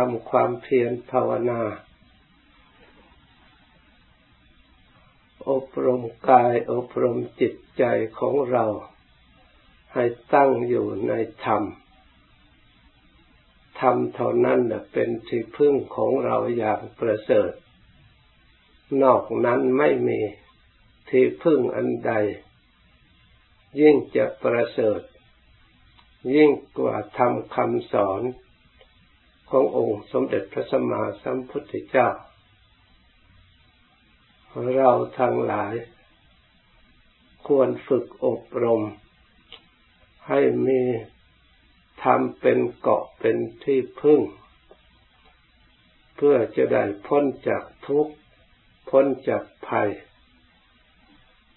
ทำความเพียรภาวนา อบรมกายอบรมจิตใจของเรา ให้ตั้งอยู่ในธรรม ธรรมเท่านั้นเป็นที่พึ่งของเราอย่างประเสริฐ นอกนั้นไม่มีที่พึ่งอันใด ยิ่งจะประเสริฐ ยิ่งกว่าทำคำสอน ขององค์สมเด็จพระสัมมาสัมพุทธเจ้า เราทั้งหลาย ควรฝึกอบรม ให้มีทำเป็นเกาะเป็นที่พึ่ง เพื่อจะได้พ้นจากทุกข์ พ้นจากภัย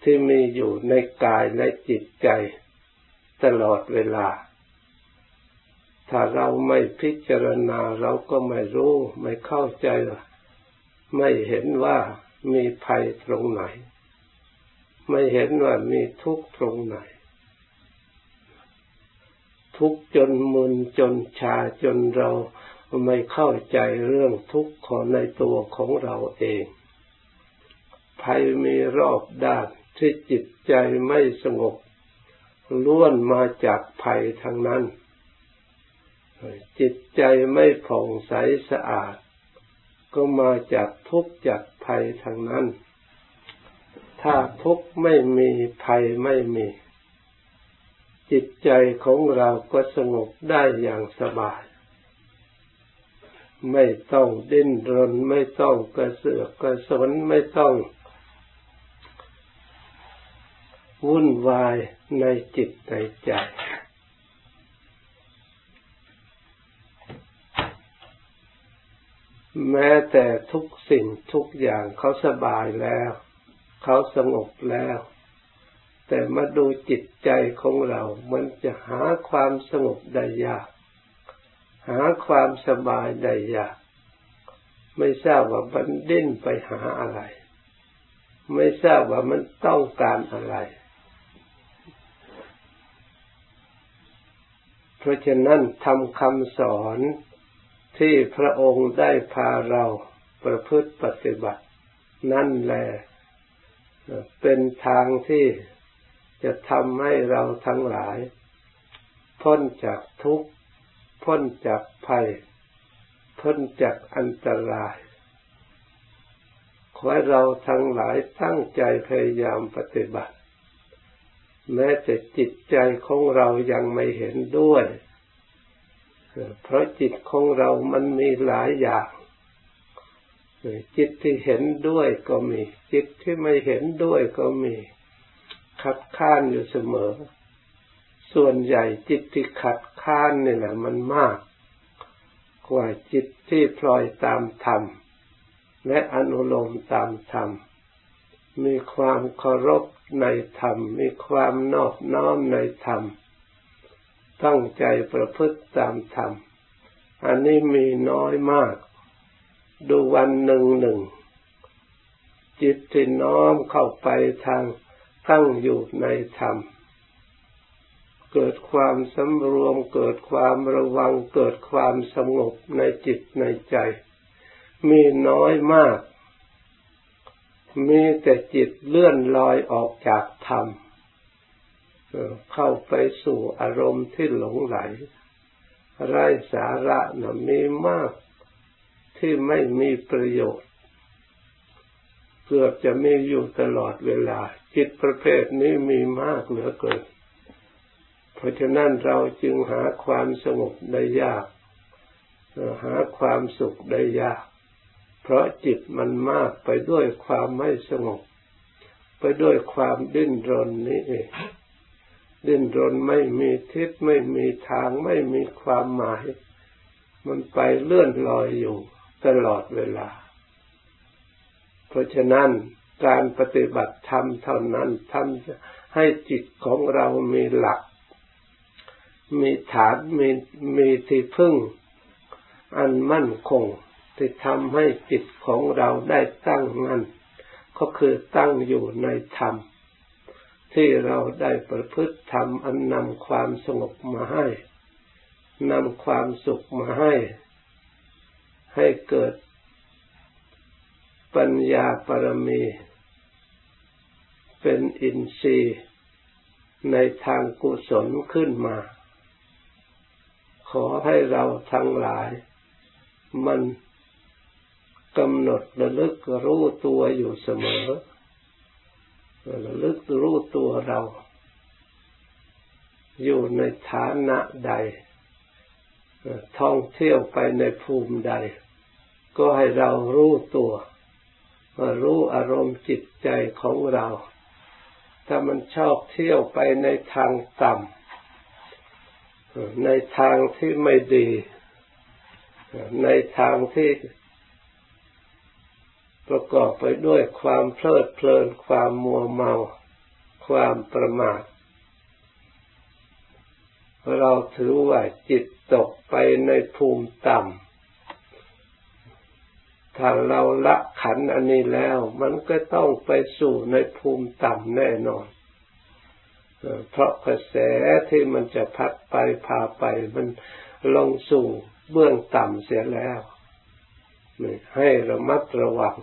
ที่มีอยู่ในกายและจิตใจตลอดเวลา ถ้าเราไม่พิจารณาเราก็ไม่รู้ ไม่เข้าใจ ไม่เห็นว่ามีภัยตรงไหน ไม่เห็นว่ามีทุกข์ตรงไหน ทุกจนมุนจนชาจนเราไม่เข้าใจเรื่องทุกข์ของในตัวของเราเอง ภัยมีรอบด้านที่จิตใจไม่สงบล้วนมาจากภัยทั้งนั้น จิตใจไม่ผ่องใสสะอาด ก็มาจากทุกข์จากภัยทางนั้น ถ้าทุกข์ไม่มีภัยไม่มี จิตใจของเราก็สงบได้อย่างสบาย ไม่ต้องดิ้นรนไม่ต้องกระเสือกกระสนไม่ต้องวุ่นวายในจิตในใจ แม้แต่ทุกสิ่งทุกอย่างเขาสบายแล้ว เขาสงบแล้ว แต่มาดูจิตใจของเรามันจะหาความสงบได้ยาก หาความสบายได้ยาก ไม่ทราบว่ามันดิ้นไปหาอะไร ไม่ทราบว่ามันต้องการอะไร เพราะฉะนั้นทำคำสอน ที่พระองค์ได้พาเราประพฤติปฏิบัติ นั่นแหละเป็นทางที่จะทำให้เราทั้งหลาย พ้นจากทุกข์ พ้นจากภัย พ้นจากอันตราย ขอให้เราทั้งหลายตั้งใจพยายามปฏิบัติ แม้แต่จิตใจของเรายังไม่เห็นด้วย เพราะจิตของเรามันมีหลายอย่าง จิตที่เห็นด้วยก็มี จิตที่ไม่เห็นด้วยก็มีขัดข้านอยู่เสมอ ส่วนใหญ่จิตที่ขัดข้านนี่แหละมันมาก กว่าจิตที่พลอยตามธรรม และอนุโลมตามธรรม มีความเคารพในธรรม มีความนอบน้อมในธรรม ตั้งใจประพฤติตามธรรม อันนี้มีน้อยมาก ดูวันหนึ่งหนึ่ง จิตที่น้อมเข้าไปทางตั้งอยู่ในธรรม เกิดความสำรวม เกิดความระวัง เกิดความสงบในจิตในใจ มีน้อยมาก มีแต่จิตเลื่อนลอยออกจากธรรม เข้าไปสู่อารมณ์ที่หลงไหลไร้สาระนะมีมากที่ไม่มีประโยชน์เกือบจะมีอยู่ตลอดเวลา จิตประเภทนี้มีมากเหลือเกิน เพราะฉะนั้นเราจึงหาความสงบได้ยาก หาความสุขได้ยาก เพราะจิตมันมากไปด้วยความไม่สงบ ไปด้วยความดิ้นรนนี้เอง ดิ้นรนไม่มีทิศไม่มีทางไม่มีความหมาย มันไปเลื่อนลอยอยู่ตลอดเวลา เพราะฉะนั้นการปฏิบัติธรรมเท่านั้นทำให้จิตของเรามีหลัก มีฐานมีมีที่พึ่ง อันมั่นคงที่ทำให้จิตของเราได้ตั้งมั่นก็คือตั้งอยู่ในธรรม ที่เราได้ประพฤติทำอันนำความสงบมาให้นำความสุขมาให้ ให้เกิดปัญญาปรมี เป็นอินทรีย์ในทางกุศลขึ้นมา ขอให้เราทั้งหลาย มันกำหนดระลึกรู้ตัวอยู่เสมอ ระลึกรู้ตัวเรา อยู่ในฐานะใด ท่องเที่ยวไปในภูมิใด ก็ให้เรารู้ตัวรู้อารมณ์จิตใจของเรา ถ้ามันชอบเที่ยวไปในทางต่ำในทางที่ไม่ดี ในทางที่ ประกอบไปด้วยความเพลิดเพลิน ความมัวเมา ความประมาท เราถือว่าจิตตกไปในภูมิต่ำ ถ้าเราละขันอันนี้แล้ว มันก็ต้องไปสู่ในภูมิต่ำแน่นอน เพราะกระแสที่มันจะพัดไปพาไปมันลงสู่เบื้องต่ำเสียแล้วให้ระมัดระวัง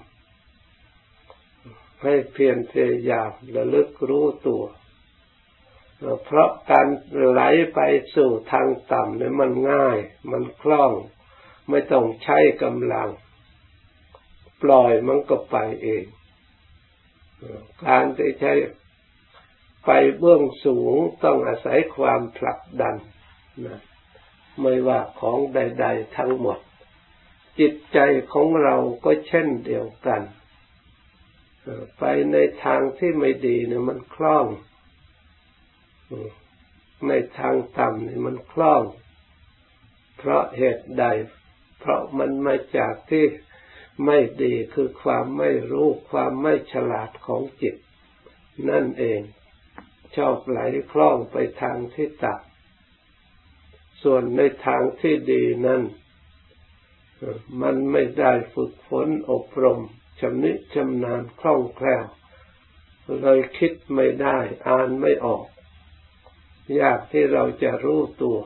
ให้เพียรพยายามระลึกรู้ตัว เพราะการไหลไปสู่ทางต่ำเนี่ยมันง่าย มันคล่อง ไม่ต้องใช้กำลัง ปล่อยมันก็ไปเอง การที่ใช้ไปเบื้องสูงต้องอาศัยความผลักดันนะไม่ว่าของใด ๆ ทั้งหมด จิตใจของเราก็เช่นเดียวกัน ไปในทางที่ไม่ดีเนี่ยมันคล่อง ในทางต่ำเนี่ยมันคล่อง เพราะเหตุใด เพราะมันมาจากที่ไม่ดีคือความไม่รู้ความไม่ฉลาดของจิต นั่นเอง ชอบไหลคล่องไปทางที่ต่ำส่วนในทางที่ดีนั้นมันไม่ได้ฝึกฝนอบรม ชำนิชำนาญคล่องแคล่วเลยคิดไม่ได้ อ่านไม่ออก ยากที่เราจะรู้ตัว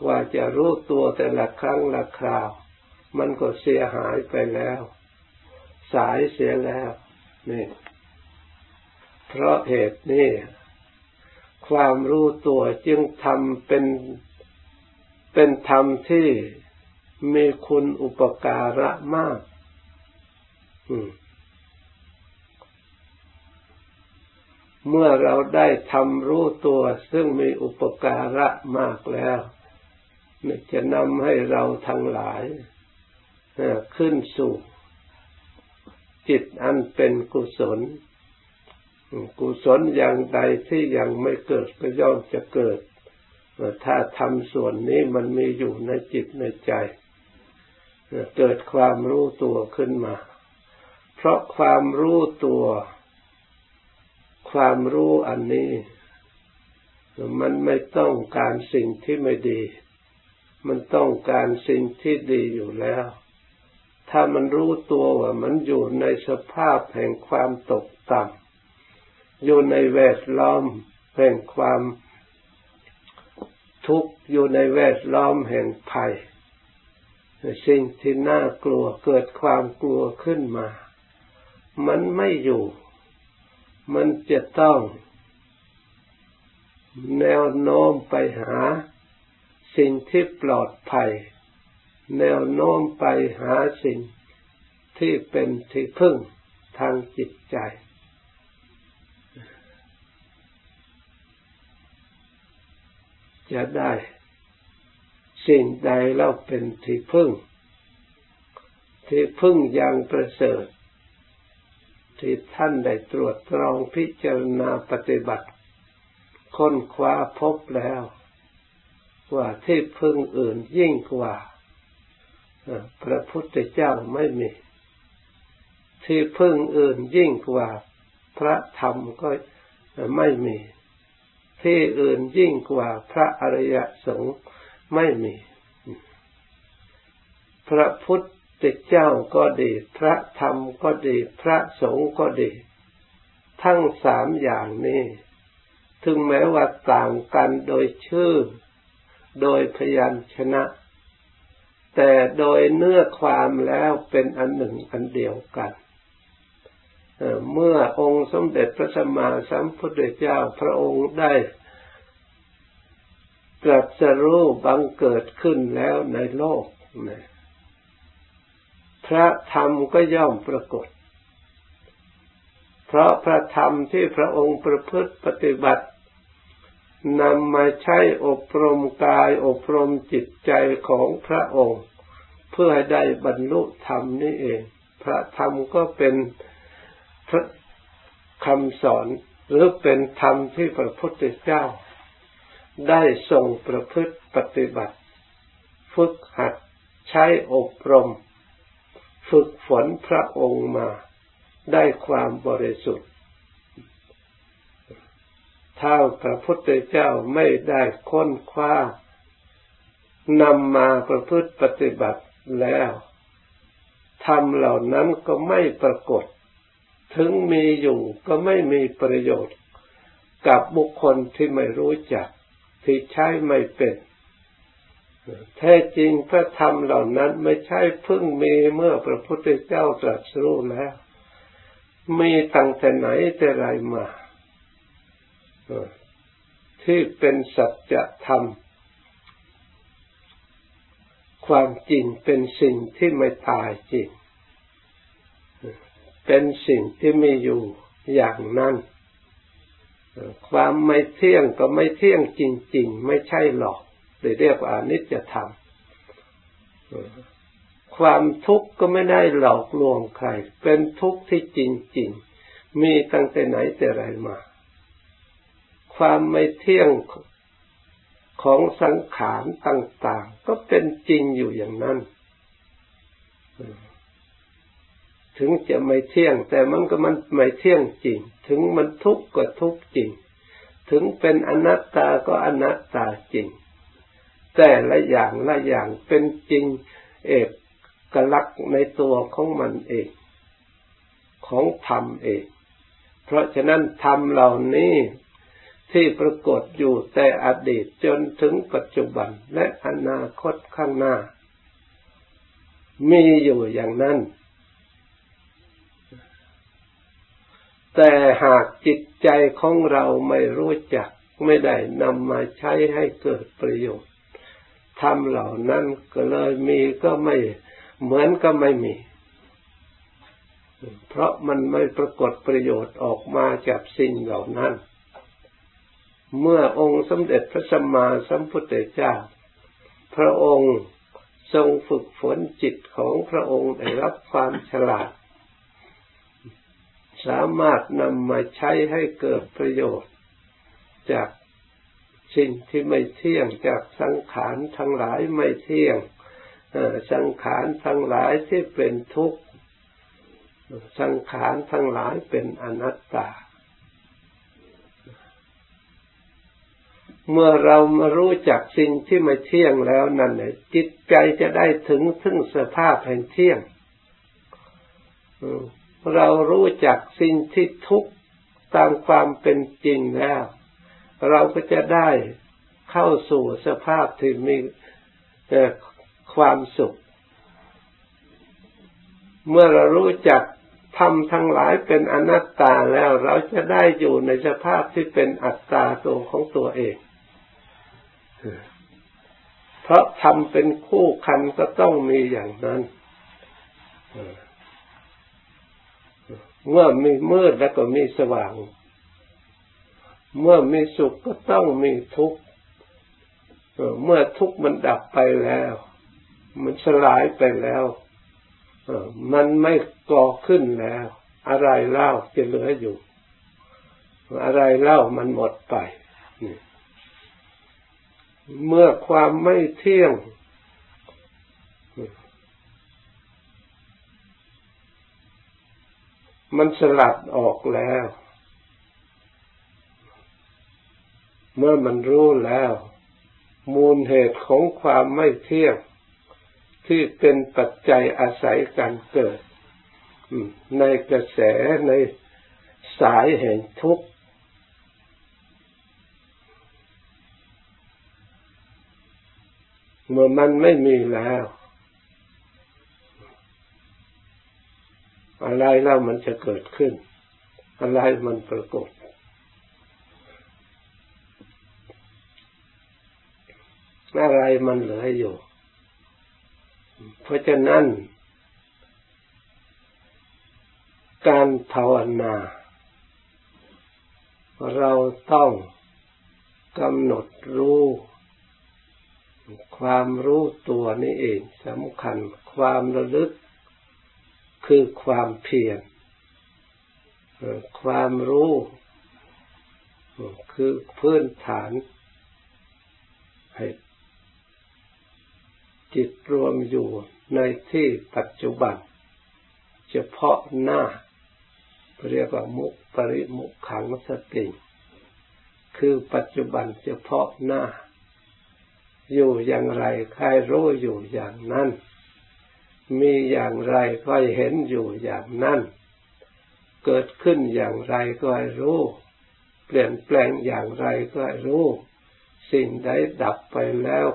กว่าจะรู้ตัวแต่ละครั้งละคราว มันก็เสียหายไปแล้ว สายเสียแล้วนี่เพราะเหตุนี้ความรู้ตัวจึงทำเป็นเป็นธรรมที่มีคุณอุปการะมาก เมื่อเราได้ทำรู้ตัวซึ่งมีอุปการะมากแล้วจะนำให้เราทั้งหลายขึ้นสู่จิตอันเป็นกุศล กุศลอย่างใดที่ยังไม่เกิดก็ย่อมจะเกิด ถ้าทำส่วนนี้มันมีอยู่ในจิตในใจ เกิดความรู้ตัวขึ้นมา เพราะความรู้ตัว ความรู้อันนี้ มันไม่ต้องการสิ่งที่ไม่ดี มันต้องการสิ่งที่ดีอยู่แล้ว ถ้ามันรู้ตัวว่ามันอยู่ในสภาพแห่งความตกต่ำอยู่ในแวดล้อมแห่งความทุกข์อยู่ในแวดล้อมแห่งภัย สิ่งที่น่ากลัวเกิดความกลัวขึ้นมา มันไม่อยู่ มันจะต้องแนวโน้มไปหาสิ่งที่ปลอดภัย แนวโน้มไปหาสิ่งที่เป็นที่พึ่งทางจิตใจ จะได้ สิ่งใดเราเป็นที่พึ่ง ที่พึ่งอย่างประเสริฐ ที่ท่านได้ตรวจตรองพิจารณาปฏิบัติ ค้นคว้าพบแล้ว ว่าที่พึ่งอื่นยิ่งกว่าพระพุทธเจ้าไม่มี ที่พึ่งอื่นยิ่งกว่า พระธรรมก็ไม่มี ที่อื่นยิ่งกว่าพระอริยสงฆ์ไม่มี พระพุทธ ธเจ้าก็ดี พระธรรมก็ดี พระสงฆ์ก็ดี ทั้งสามอย่างนี้ ถึงแม้ว่าต่างกันโดยชื่อ โดยพยัญชนะ แต่โดยเนื้อความแล้วเป็นอันหนึ่งอันเดียวกันเมื่อองค์สมเด็จพระสัมมาสัมพุทธเจ้าพระองค์ได้ตรัสรู้บังเกิดขึ้นแล้วในโลก พระธรรมก็ย่อมปรากฏ เพราะพระธรรมที่พระองค์ประพฤติปฏิบัตินำมาใช้อบรมกายอบรมจิตใจของพระองค์ เพื่อให้ได้บรรลุธรรมนี่เอง พระธรรมก็เป็นพระคำสอนหรือเป็นธรรมที่พระพุทธเจ้า ได้ทรงประพฤติปฏิบัติ ฝึกหัดใช้อบรม ฝึกฝนพระองค์มาได้ความบริสุทธิ์ ถ้าพระพุทธเจ้าไม่ได้ค้นคว้านำมาประพฤติปฏิบัติแล้วธรรมเหล่านั้นก็ไม่ปรากฏ ถึงมีอยู่ก็ไม่มีประโยชน์ กับบุคคลที่ไม่รู้จัก ที่ใช้ไม่เป็น แท้จริงพระธรรมเหล่านั้นไม่ใช่เพิ่งมีเมื่อพระพุทธเจ้าตรัสรู้แล้ว มีตั้งแต่ไหนแต่ไรมาที่เป็นสัจธรรม ความจริงเป็นสิ่งที่ไม่ตายจริง เป็นสิ่งที่มีอยู่อย่างนั้น ความไม่เที่ยงก็ไม่เที่ยงจริง ๆ ไม่ใช่หรอก เรียกว่านิจธรรมความทุกข์ก็ไม่ได้หลอกลวงใคร เป็นทุกข์ที่จริง ๆ มีตั้งแต่ไหนแต่ไรมา ความไม่เที่ยงของสังขารต่าง ๆ ก็เป็นจริงอยู่อย่างนั้น ถึงจะไม่เที่ยง แต่มันก็มันไม่เที่ยงจริง ถึงมันทุกข์ก็ทุกข์จริง ถึงเป็นอนัตตาก็อนัตตาจริง แต่ละอย่างละอย่างเป็นจริงเอกกลักษณ์ในตัวของมันเอง ของธรรมเอง เพราะฉะนั้นธรรมเหล่านี้ที่ปรากฏอยู่แต่อดีตจนถึงปัจจุบันและอนาคตข้างหน้า มีอยู่อย่างนั้น แต่หากจิตใจของเราไม่รู้จักไม่ได้นำมาใช้ให้เกิดประโยชน์ ทำเหล่านั้นก็เลยมีก็ไม่เหมือนก็ไม่มี เพราะมันไม่ปรากฏประโยชน์ออกมาจากสิ่งเหล่านั้น เมื่อองค์สมเด็จพระสัมมาสัมพุทธเจ้า พระองค์ทรงฝึกฝนจิตของพระองค์ได้รับความฉลาด สามารถนำมาใช้ให้เกิดประโยชน์ จาก สิ่งที่ไม่เที่ยงจากสังขารทั้งหลายไม่เที่ยงสังขารทั้งหลายที่เป็นทุกข์สังขารทั้งหลายเป็นอนัตตา เมื่อเรามารู้จักสิ่งที่ไม่เที่ยงแล้วนั่นแหละจิตใจจะได้ถึงซึ่งสภาพแห่งเที่ยงเรารู้จักสิ่งที่ทุกข์ตามความเป็นจริงแล้ว เราก็จะได้เข้าสู่สภาพที่มีความสุข เมื่อเรารู้จักทำทั้งหลายเป็นอนัตตาแล้วเราจะได้อยู่ในสภาพที่เป็นอัตตาตัวของตัวเอง เพราะทำเป็นคู่คันก็ต้องมีอย่างนั้นเมื่อมีมืดแล้วก็มีสว่าง เมื่อมีสุขก็ต้องมีทุกข์เมื่อทุกข์มันดับไปแล้ว มันสลายไปแล้วมันไม่ก่อขึ้นแล้ว อะไรเล่าจะเหลืออยู่ อะไรเล่ามันหมดไป เมื่อความไม่เที่ยง มันสลัดออกแล้ว เมื่อมันรู้แล้ว มูลเหตุของความไม่เที่ยงที่เป็นปัจจัยอาศัยการเกิดในกระแสในสายแห่งทุกข์เมื่อมันไม่มีแล้ว อะไรแล้วมันจะเกิดขึ้น อะไรมันปรากฏ อะไรมันเหลืออยู่ เพราะฉะนั้น การภาวนา เราต้องกำหนดรู้ความรู้ตัวนี่เองสำคัญความระลึก คือความเพียรความรู้ คือพื้นฐานให้ จิตรวมอยู่ในที่ปัจจุบัน เฉพาะหน้า เรียกว่ามุปริมุขังสติ คือปัจจุบันเฉพาะหน้า อยู่อย่างไรใครรู้อยู่อย่างนั้น มีอย่างไรก็เห็นอยู่อย่างนั้น เกิดขึ้นอย่างไรก็ให้รู้ เปลี่ยนแปลงอย่างไรก็ให้รู้ สิ่งใดดับไปแล้ว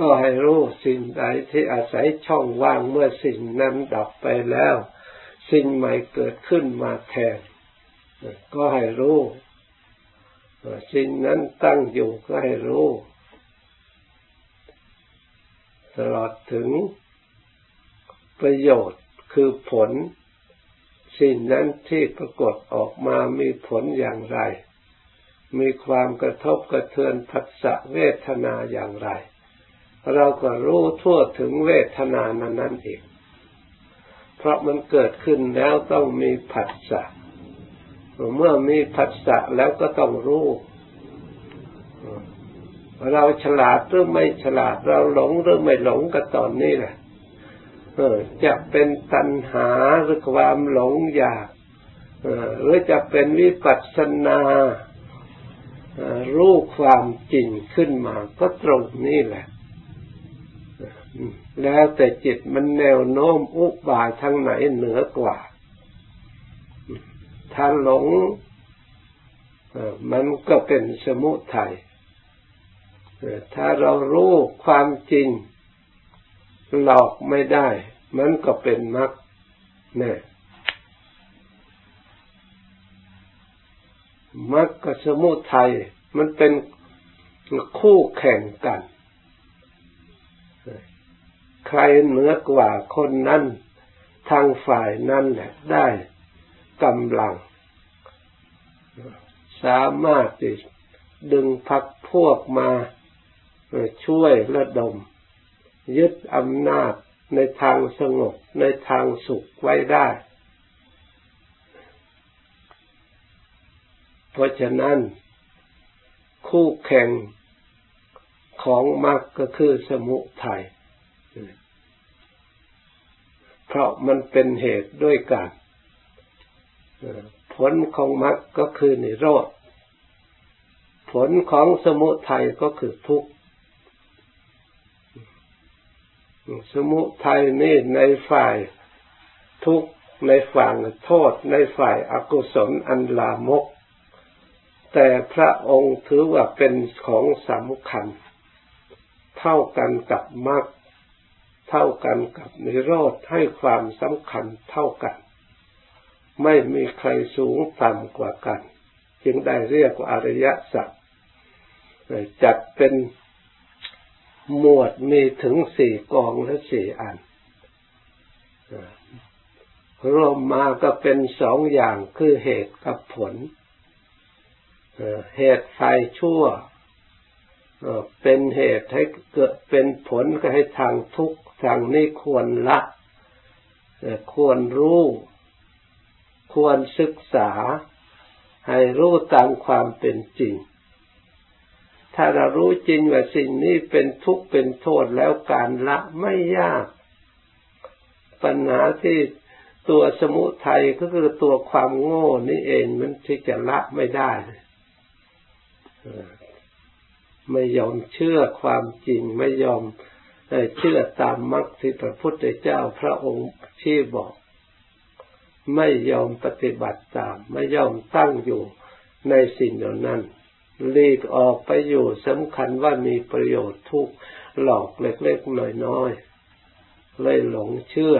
ก็ให้รู้สิ่งใดที่อาศัยช่องว่างเมื่อสิ่งนั้นดับไปแล้ว สิ่งใหม่เกิดขึ้นมาแทน ก็ให้รู้สิ่งนั้นตั้งอยู่ก็ให้รู้ตลอดถึงประโยชน์คือผล สิ่งนั้นที่ปรากฏออกมามีผลอย่างไร มีความกระทบกระเทือนผัสสะเวทนาอย่างไร เราก็รู้ทั่วถึงเวทนานั้นนั่นเอง เพราะมันเกิดขึ้นแล้วต้องมีผัสสะ เมื่อมีผัสสะแล้วก็ต้องรู้ เราฉลาดหรือไม่ฉลาด เราหลงหรือไม่หลงก็ตอนนี้แหละจะเป็นตัณหาหรือความหลงอยากหรือจะเป็นวิปัสสนารู้ความจริงขึ้นมา ก็ตรงนี้แหละ แล้วแต่จิตมันแนวโน้มอุบายทางไหนเหนือกว่า ถ้าหลงมันก็เป็นสมุทัยถ้าเรารู้ความจริง หลอกไม่ได้ มันก็เป็นมรรคเนี่ยมรรคกับสมุทัยมันเป็นคู่แข่งกัน ใครเหนือกว่าคนนั้นทางฝ่ายนั้นแหละได้กำลัง สามารถดึงพักพวกมาช่วยระดม ยึดอำนาจในทางสงบในทางสุขไว้ได้ เพราะฉะนั้น คู่แข่งของมรรคก็คือสมุทัย ราะมันเป็นเหตุด้วยกันผลของมรรคก็คือนิโรธ ผลของสมุทัยก็คือทุกข์ สมุทัยนี่ในฝ่ายทุกข์ในฝ่ายโทษในฝ่ายอากุศลอันลามก แต่พระองค์ถือว่าเป็นของสำคัญ เท่ากันกับมรรค เท่ากันกับนิโรธให้ความสำคัญเท่ากัน ไม่มีใครสูงต่ำกว่ากัน จึงได้เรียกว่าอริยสัจจัดเป็นหมวดมีถึงสี่กองและสี่อันรวมมาก็เป็นสองอย่างคือเหตุกับผล เหตุไฟชั่ว เป็นเหตุให้เกิดเป็นผลก็ให้ทางทุกข์ ทางนี้ควรละควรรู้ ควรศึกษา ให้รู้ตามความเป็นจริง ถ้าเรารู้จริงว่าสิ่งนี้เป็นทุกข์เป็นโทษแล้วการละไม่ยาก ปัญหาที่ตัวสมุทัยก็คือตัวความโง่นี่เองมันที่จะละไม่ได้ ไม่ยอมเชื่อความจริงไม่ยอม เชื่อตามมรรคที่พระพุทธเจ้าพระองค์ชี้บอก ไม่ยอมปฏิบัติตาม ไม่ยอมตั้งอยู่ในสิ่งเหล่านั้นหลีกออกไปอยู่สำคัญว่ามีประโยชน์ทุกหลอกเล็กๆน้อยๆเลยหลงเชื่อ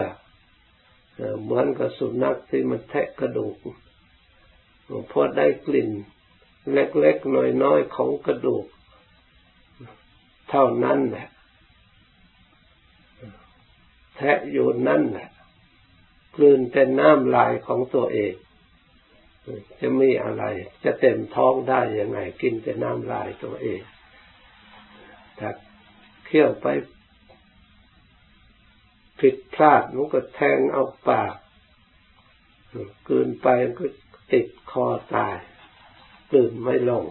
เหมือนกับสุนัขที่มันแทะกระดูกพอได้กลิ่นเล็กๆน้อยๆของกระดูก เท่านั้นแหละ แทะอยู่นั่นแหละกลืนแต่น้ำลายของตัวเอง จะมีอะไร จะเต็มท้องได้ยังไง กินแต่น้ำลายตัวเองถ้าเคี่ยวไปผิดพลาดมันก็แทงเอาปากกลืนไปก็ติดคอตายตื่นไม่ลง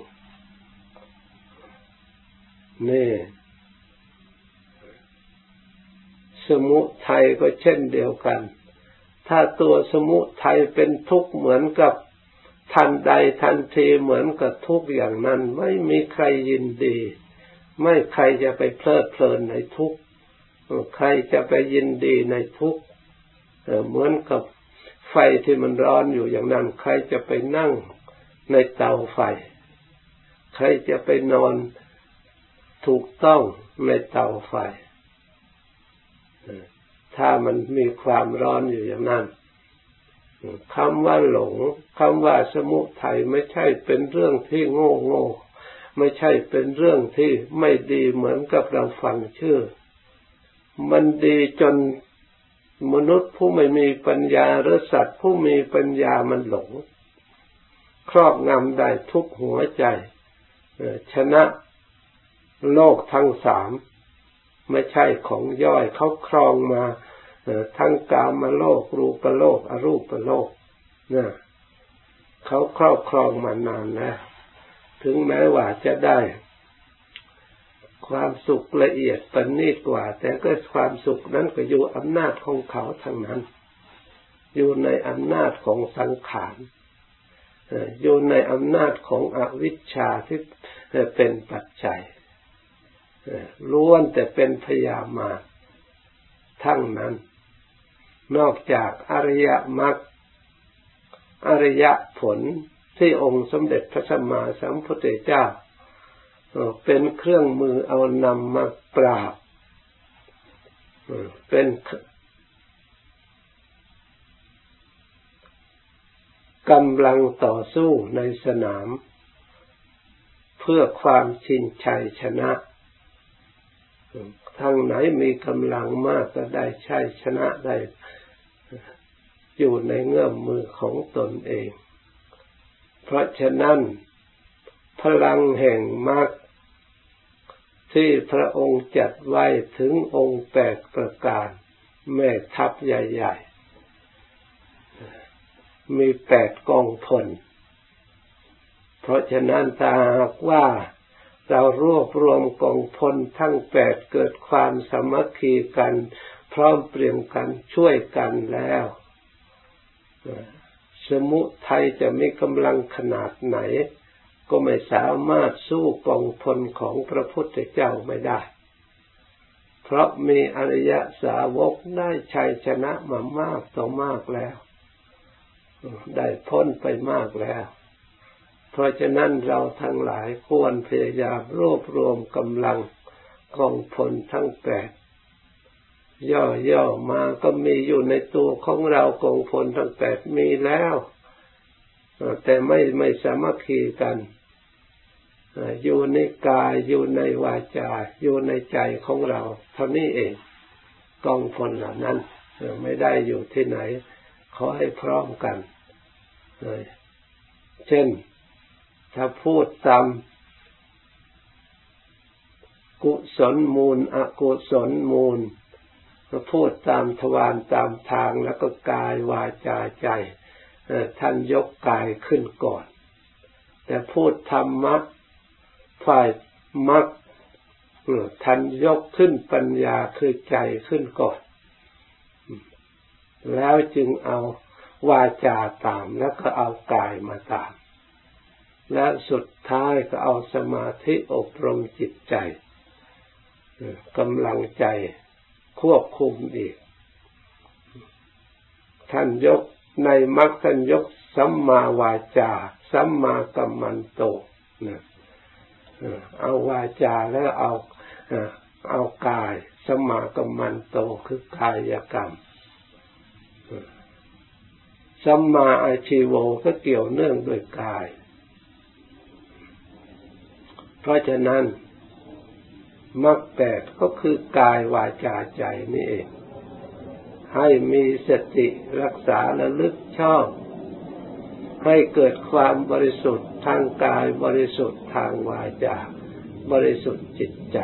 นี่ สมุทัยก็เช่นเดียวกัน ถ้าตัวสมุทัยเป็นทุกข์เหมือนกับทันใดทันทีเหมือนกับทุกอย่างนั้น ไม่มีใครยินดี ไม่ใครจะไปเพลิดเพลินในทุกใครจะไปยินดีในทุกเหมือนกับไฟที่มันร้อนอยู่อย่างนั้น ใครจะไปนั่งในเตาไฟ ใครจะไปนอนถูกต้องในเตาไฟ ถ้ามันมีความร้อนอยู่อย่างนั้นคำว่าหลงคำว่าสมุทัยไม่ใช่เป็นเรื่องที่โง่โง่ไม่ใช่เป็นเรื่องที่ไม่ดีเหมือนกับเราฟังชื่อ มันดีจนมนุษย์ผู้ไม่มีปัญญาหรือสัตว์ผู้มีปัญญามันหลง ครอบงำได้ทุกหัวใจชนะโลกทั้งสาม ไม่ใช่ของย่อยเขาครองมาทั้งกามาโลกรูปโลก อรูปโลกนะเขาครอบครองมานานแล้วถึงแม้ว่าจะได้ ความสุขละเอียดปณีตกว่า แต่ก็ความสุขนั้นก็อยู่อำนาจของเขาทั้งนั้น อยู่ในอำนาจของสังขารอยู่ในอำนาจของอวิชชาที่เป็นปัจจัย ล้วนแต่เป็นพยามาทั้งนั้น นอกจากอริยมรรคอริยผลที่องค์สมเด็จพระสัมมาสัมพุทธเจ้า เป็นเครื่องมือเอานำมาปราบ เป็นกำลังต่อสู้ในสนาม เพื่อความชินชัยชนะ ทางไหนมีกำลังมากก็ได้ใช้ชนะได้อยู่ในเงื่อมมือของตนเอง เพราะฉะนั้น พลังแห่งมรรคที่พระองค์จัดไว้ถึงองค์แปดประการ แม่ทัพใหญ่ๆ มีแปดกองพล เพราะฉะนั้นถ้าหากว่า เรารวบรวมกองพลทั้งแปดเกิดความสามัคคีกัน พร้อมเปลี่ยนกันช่วยกันแล้วสมุทัยจะมีกำลังขนาดไหน ก็ไม่สามารถสู้กองพลของพระพุทธเจ้าไม่ได้ เพราะมีอริยสาวกได้ชัยชนะมามากต่อมากแล้ว ได้พ้นไปมากแล้ว เพราะฉะนั้นเราทั้งหลายควรพยายามรวบรวมกำลังกองพลทั้งแปดย่อๆมาก็มีอยู่ในตัวของเรากองพลทั้งแปดมีแล้วแต่ไม่ไม่สามัคคีกันอยู่ในกายอยู่ในวาจา อยู่ในใจของเรา เท่านี้เองกองพลเหล่านั้นไม่ได้อยู่ที่ไหน ขอให้พร้อมกันเช่น ถ้าพูดตามกุศลมูลอกุศลมูลก็พูดตามทวารตามทางแล้วก็กายวาจาใจท่านยกกายขึ้นก่อน แต่พูดธรรมะฝ่ายมักท่านยกขึ้นปัญญาคือใจขึ้นก่อน แล้วจึงเอาวาจาตามแล้วก็เอากายมาตาม และสุดท้ายก็เอาสมาธิอบรมจิตใจกำลังใจควบคุมอีก ท่านยกในมรรคท่านยกสัมมาวาจา สัมมากัมมันโตนะเอาวาจาแล้วเอาเอากายสมากัมมันโตคือกายกรรมสัมมาอาชีโวก็เกี่ยวเนื่องด้วยกาย เพราะฉะนั้นมรรคแปดก็คือกายวาจาใจนี่เอง ให้มีสติรักษาและลึกชอบ ให้เกิดความบริสุทธิ์ทางกายบริสุทธิ์ทางวาจา บริสุทธิ์จิตใจ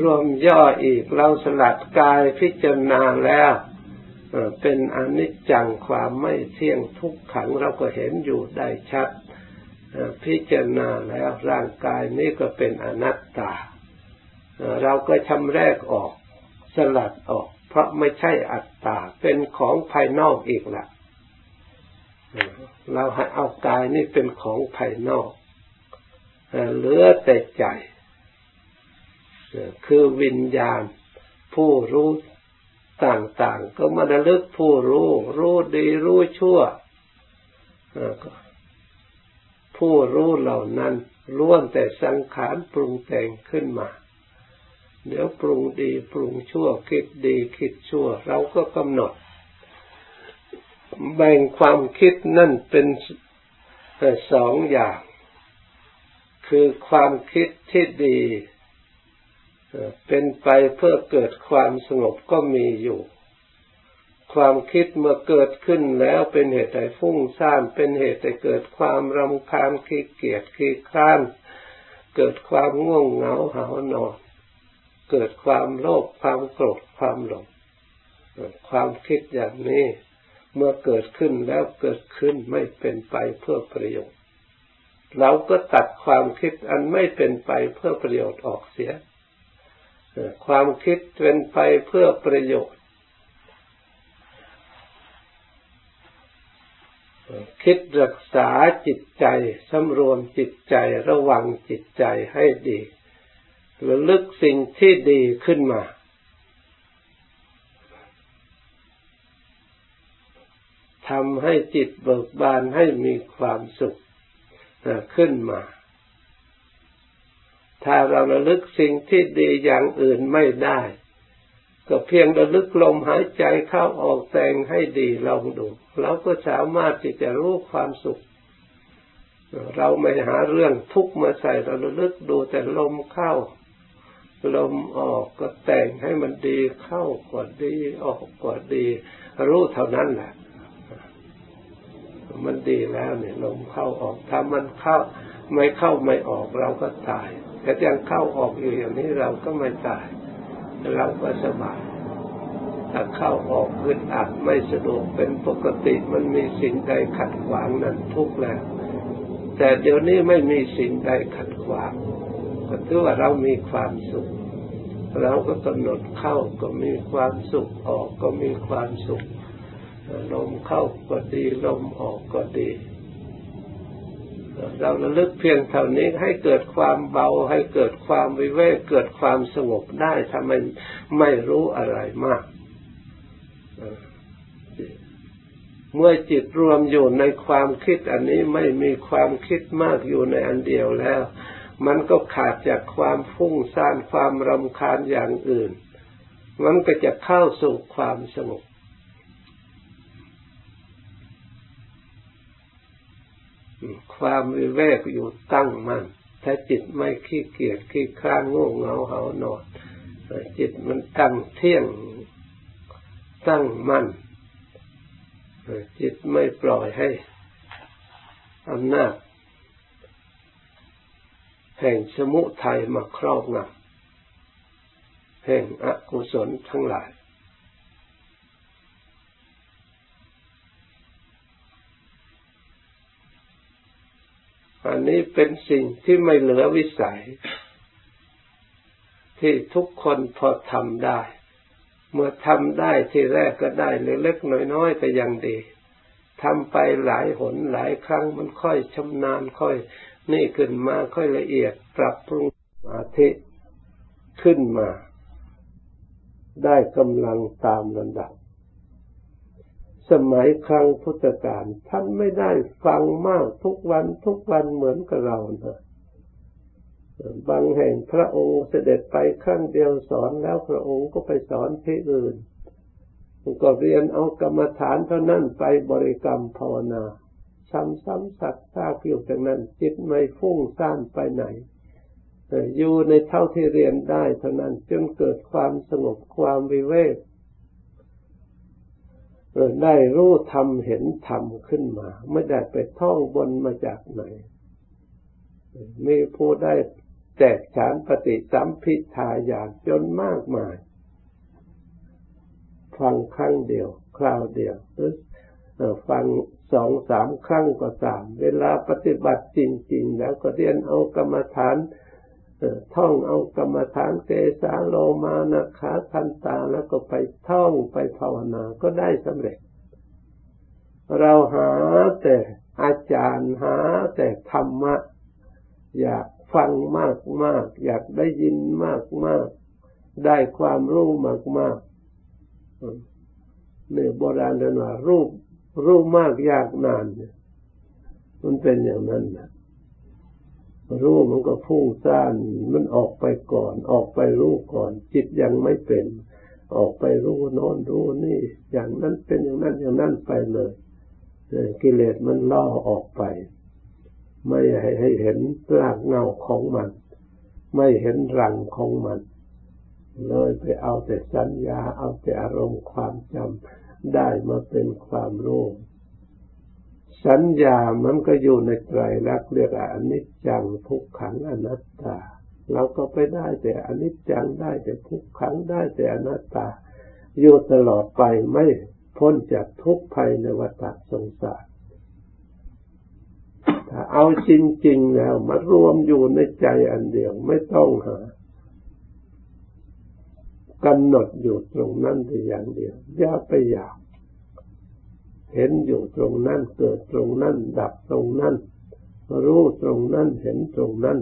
รวมย่ออีกเราสลัดกายพิจารณาแล้วเป็นอนิจจังความไม่เที่ยงทุกขังเราก็เห็นอยู่ได้ชัด พิจารณาแล้วร่างกายนี้ก็เป็นอนัตตา เราก็ชำแรกออก สลัดออก เพราะไม่ใช่อัตตา เป็นของภายนอกอีกละเราให้เอากายนี่เป็นของภายนอกเหลือแต่ใจคือวิญญาณ ผู้รู้ต่าง ๆ ก็มาระลึกผู้รู้ รู้ดีรู้ชั่ว ผู้รู้เหล่านั้นล้วนแต่สังขารปรุงแต่งขึ้นมา เดี๋ยวปรุงดีปรุงชั่วคิดดีคิดชั่ว เราก็กำหนด แบ่งความคิดนั่นเป็นสองอย่าง คือความคิดที่ดี เป็นไปเพื่อเกิดความสงบก็มีอยู่ ความคิดเมื่อเกิดขึ้นแล้วเป็นเหตุให้ฟุ้งซ่านเป็นเหตุให้เกิดความรำคาญขี้เกียจขี้คร้านเกิดความง่วงเหงาหานอน เกิดความโลภความโกรธความหลงความคิดอย่างนี้เมื่อเกิดขึ้นแล้วเกิดขึ้นไม่เป็นไปเพื่อประโยชน์ เราก็ตัดความคิดอันไม่เป็นไปเพื่อประโยชน์ออกเสีย ความคิดเป็นไปเพื่อประโยชน์ คิดรักษาจิตใจสำรวมจิตใจระวังจิตใจให้ดีระลึกสิ่งที่ดีขึ้นมา ทำให้จิตเบิกบานให้มีความสุขขึ้นมา ถ้าเราระลึกสิ่งที่ดีอย่างอื่นไม่ได้ ก็เพียงระลึกลมหายใจเข้าออกแต่งให้ดีลองดูเราก็สามารถที่จะรู้ความสุข เราไม่หาเรื่องทุกข์มาใส่เราระลึกดูแต่ลมเข้า ลมออกก็แต่งให้มันดีเข้ากว่าดีออกกว่าดี รู้เท่านั้นแหละมันดีแล้วเนี่ยลมเข้าออกถ้ามันเข้าไม่เข้าไม่ออกเราก็ตาย แต่ยังเข้าออกอยู่อย่างนี้เราก็ไม่ตาย เราก็สบายถ้าเข้าออกอึดอัดไม่สะดวกเป็นปกติมันมีสิ่งใดขัดขวางนั้นทุกแล้ว แต่เดี๋ยวนี้ไม่มีสิ่งใดขัดขวางก็ถือว่าเรามีความสุข เราก็กำหนดเข้าก็มีความสุขออกก็มีความสุขลมเข้าก็ดีลมออกก็ดี เราระลึกเพียงเท่านี้ให้เกิดความเบาให้เกิดความวิเวกเกิดความสงบได้ถ้าไมไม่รู้อะไรมาก เมื่อจิตรวมอยู่ในความคิดอันนี้ไม่มีความคิดมากอยู่ในอันเดียวแล้ว มันก็ขาดจากความฟุ้งซ่านความรำคาญอย่างอื่น มันก็จะเข้าสู่ความสงบ ความวิเวกอยู่ตั้งมัน่นถ้าจิตไม่ขี้เกียจขี้ค้านง่วงเหงาเหานอนจิตมันตั้งเที่ยงตั้งมั่นจิตไม่ปล่อยให้อำนาจแห่งสมุทัยมาครอบงำแห่งอกุศลทั้งหลาย อันนี้เป็นสิ่งที่ไม่เหลือวิสัย ที่ทุกคนพอทำได้ เมื่อทำได้ที่แรกก็ได้เล็กๆน้อยๆก็ยังดีทำไปหลายหนหลายครั้งมันค่อยชำนาญค่อย นี่ขึ้นมาค่อยละเอียดปรับปรุงอาธิขึ้นมา ได้กำลังตามลำดับ สมัยครั้งพุทธกาลท่านไม่ได้ฟังมากทุกวันทุกวันเหมือนกับเรานะบางแห่งพระองค์เสด็จไปครั้งเดียวสอนแล้วพระองค์ก็ไปสอนที่อื่นก็เรียนเอากรรมฐานเท่านั้นไปบริกรรมภาวนาซ้ำๆสักซากอยู่จากนั้น จิตไม่ฟุ้งซ่านไปไหนอยู่ในเท่าที่เรียนได้เท่านั้นจนเกิดความสงบความวิเวก ได้รู้ธรรมเห็นธรรมขึ้นมา ไม่ได้ไปท่องบนมาจากไหน มีผู้ได้แตกฉานปฏิสัมพิทาอยานจนมากมาย ฟังครั้งเดียว คราวเดียวหรือฟังสองสามครั้งก็ตาม เวลาปฏิบัติจริง ๆ แล้วก็เรียนเอากรรมฐาน ท่องเอากรรมฐานเกสาโลมานะขาทันตาแล้วก็ไปท่องไปภาวนาก็ได้สำเร็จ เราหาแต่อาจารย์หาแต่ธรรมะ อยากฟังมากมากอยากได้ยินมากมากได้ความรู้มากมากเนี่ยโบราณเรียกว่ารูปรู้มากยากนานเนี่ยมันเป็นอย่างนั้นนะ รู้มันก็พุ่งซ่านมันออกไปก่อน ออกไปรู้ก่อน จิตยังไม่เป็น ออกไปรู้โน้นรู้นี่ อย่างนั้นเป็นอย่างนั้นอย่างนั้นไปเลยกิเลสมันล่อออกไป ไม่ให้ให้เห็นรากเงาของมัน ไม่เห็นรังของมัน เลยไปเอาแต่สัญญา เอาแต่อารมณ์ความจำได้มาเป็นความรู้ สัญญามันก็อยู่ในไตรลักษณ์เรียกอนิจจังทุกขังอนัตตา เราก็ไปได้แต่อนิจจังได้แต่ทุกขังได้แต่อนัตตา อยู่ตลอดไปไม่พ้นจากทุกภัยในวัฏสงสารถ้าเอาจริงๆแล้วมารวมอยู่ในใจอันเดียวไม่ต้องหากำหนดอยู่ตรงนั้นแต่อย่างเดียว อย่าไปอยาก เห็นอยู่ตรงนั้นเกิดตรงนั้น ดับตรงนั้น รู้ตรงนั้นเห็นตรงนั้น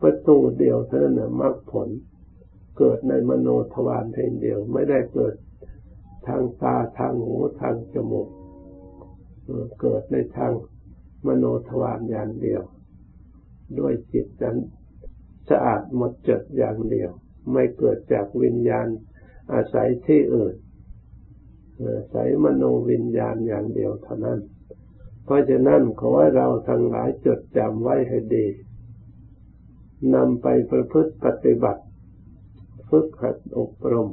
ประตูเดียวเท่านั้นมรรคผล เกิดในมโนทวารเพียงเดียวไม่ได้เกิดทางตาทางหูทางจมูกเกิดในทางมโนทวารอย่างเดียว ด้วยจิตนั้นสะอาดหมดจดอย่างเดียว ไม่เกิดจากวิญญาณอาศัยที่อื่น ใส่มโนวิญญาณอย่างเดียวเท่านั้น เพราะฉะนั้นขอให้เราทั้งหลายจดจำไว้ให้ดีนำไปประพฤติปฏิบัติ ฝึกหัดอบรม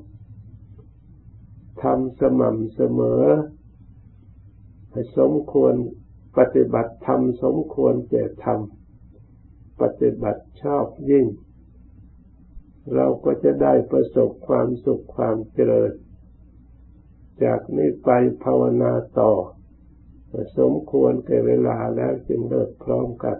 ทำสม่ำเสมอให้สมควรปฏิบัติทำสมควรแก่ทำปฏิบัติชอบยิ่ง เราก็จะได้ประสบความสุขความเจริญ จากนี้ไปภาวนาต่อสมควรแก่เวลาแล้วจึงเลิกพร้อมกัน